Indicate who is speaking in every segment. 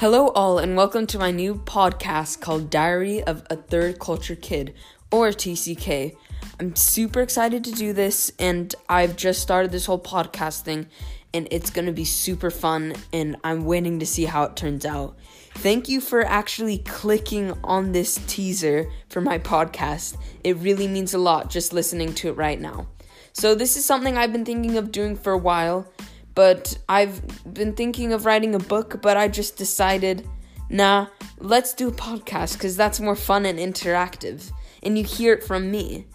Speaker 1: Hello, all, and welcome to my new podcast called Diary of a Third Culture Kid, or TCK. I'm super excited to do this, and I've just started this whole podcast thing, and it's gonna be super fun, and I'm waiting to see how it turns out. Thank you for actually clicking on this teaser for my podcast. It really means a lot just listening to it right now. So, this is something I've been thinking of doing for a while but I've been thinking of writing a book, but I just decided, nah, let's do a podcast because that's more fun and interactive, and you hear it from me.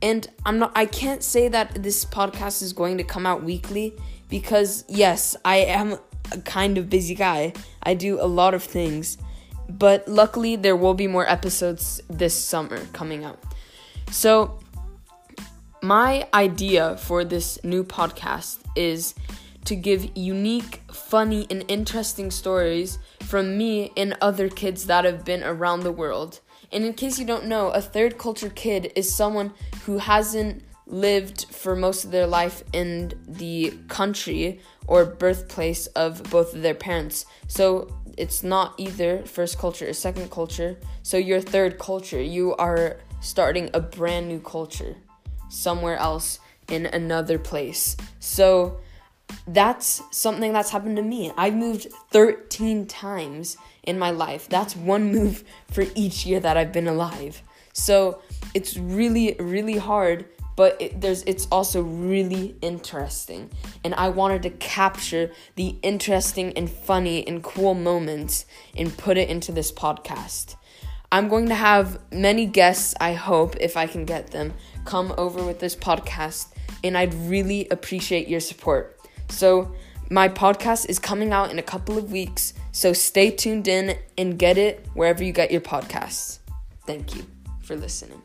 Speaker 1: And I'm not, I can't say that this podcast is going to come out weekly because, yes, I am a kind of busy guy. I do a lot of things, but luckily there will be more episodes this summer coming out. So, my idea for this new podcast is to give unique, funny, and interesting stories from me and other kids that have been around the world. And in case you don't know, a third culture kid is someone who hasn't lived for most of their life in the country or birthplace of both of their parents. So it's not either first culture or second culture. So you're third culture. You are starting a brand new culture somewhere else in another place. So that's something that's happened to me. I've moved 13 times in my life. That's one move for each year that I've been alive. So it's really, really hard, but it, there's it's also really interesting. And I wanted to capture the interesting and funny and cool moments and put it into this podcast. I'm going to have many guests, I hope, if I can get them, come over with this podcast, and I'd really appreciate your support. So, my podcast is coming out in a couple of weeks, so stay tuned in and get it wherever you get your podcasts. Thank you for listening.